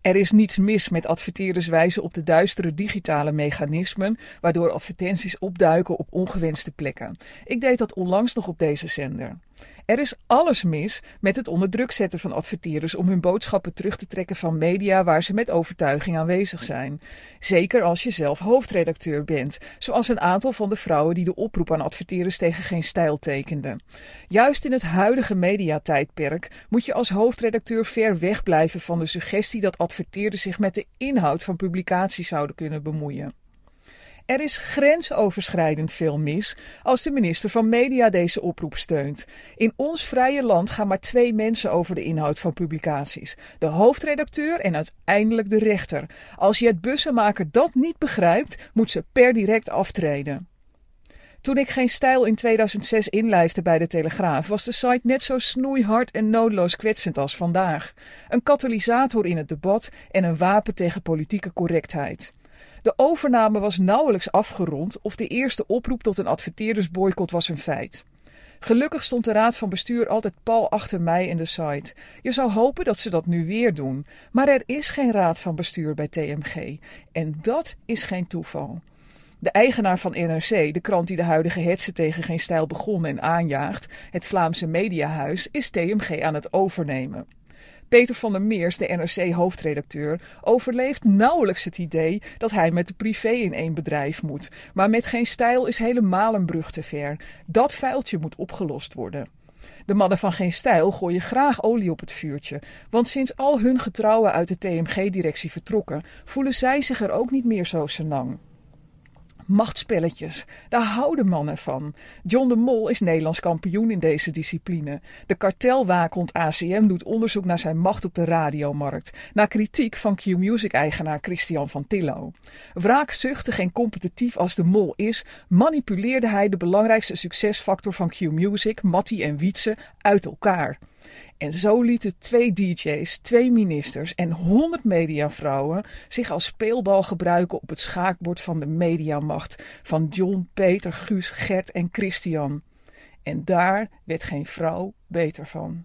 Er is niets mis met adverteerders wijzen op de duistere digitale mechanismen waardoor advertenties opduiken op ongewenste plekken. Ik deed dat onlangs nog op deze zender. Er is alles mis met het onder druk zetten van adverteerders om hun boodschappen terug te trekken van media waar ze met overtuiging aanwezig zijn. Zeker als je zelf hoofdredacteur bent, zoals een aantal van de vrouwen die de oproep aan adverteerders tegen geen stijl tekenden. Juist in het huidige mediatijdperk moet je als hoofdredacteur ver weg blijven van de suggestie dat adverteerders zich met de inhoud van publicaties zouden kunnen bemoeien. Er is grensoverschrijdend veel mis als de minister van Media deze oproep steunt. In ons vrije land gaan maar twee mensen over de inhoud van publicaties: de hoofdredacteur en uiteindelijk de rechter. Als je het bussenmaker dat niet begrijpt, moet ze per direct aftreden. Toen ik geen stijl in 2006 inlijfde bij de Telegraaf, was de site net zo snoeihard en noodloos kwetsend als vandaag. Een katalysator in het debat en een wapen tegen politieke correctheid. De overname was nauwelijks afgerond of de eerste oproep tot een adverteerdersboycott was een feit. Gelukkig stond de raad van bestuur altijd pal achter mij en de site. Je zou hopen dat ze dat nu weer doen, maar er is geen raad van bestuur bij TMG en dat is geen toeval. De eigenaar van NRC, de krant die de huidige hetze tegen geen stijl begon en aanjaagt, het Vlaamse Mediahuis, is TMG aan het overnemen. Peter van der Meers, de NRC-hoofdredacteur, overleeft nauwelijks het idee dat hij met de privé in één bedrijf moet. Maar met geen stijl is helemaal een brug te ver. Dat vuiltje moet opgelost worden. De mannen van Geen Stijl gooien graag olie op het vuurtje, want sinds al hun getrouwen uit de TMG-directie vertrokken, voelen zij zich er ook niet meer zo senang. Machtspelletjes, daar houden mannen van. John de Mol is Nederlands kampioen in deze discipline. De kartelwaakhond ACM doet onderzoek naar zijn macht op de radiomarkt. Na kritiek van Q-Music-eigenaar Christian van Tillo. Wraakzuchtig en competitief als de Mol is, manipuleerde hij de belangrijkste succesfactor van Q-Music, Matti en Wietse, uit elkaar. En zo lieten twee DJ's, twee ministers en honderd mediavrouwen zich als speelbal gebruiken op het schaakbord van de mediamacht van John, Peter, Guus, Gert en Christian. En daar werd geen vrouw beter van.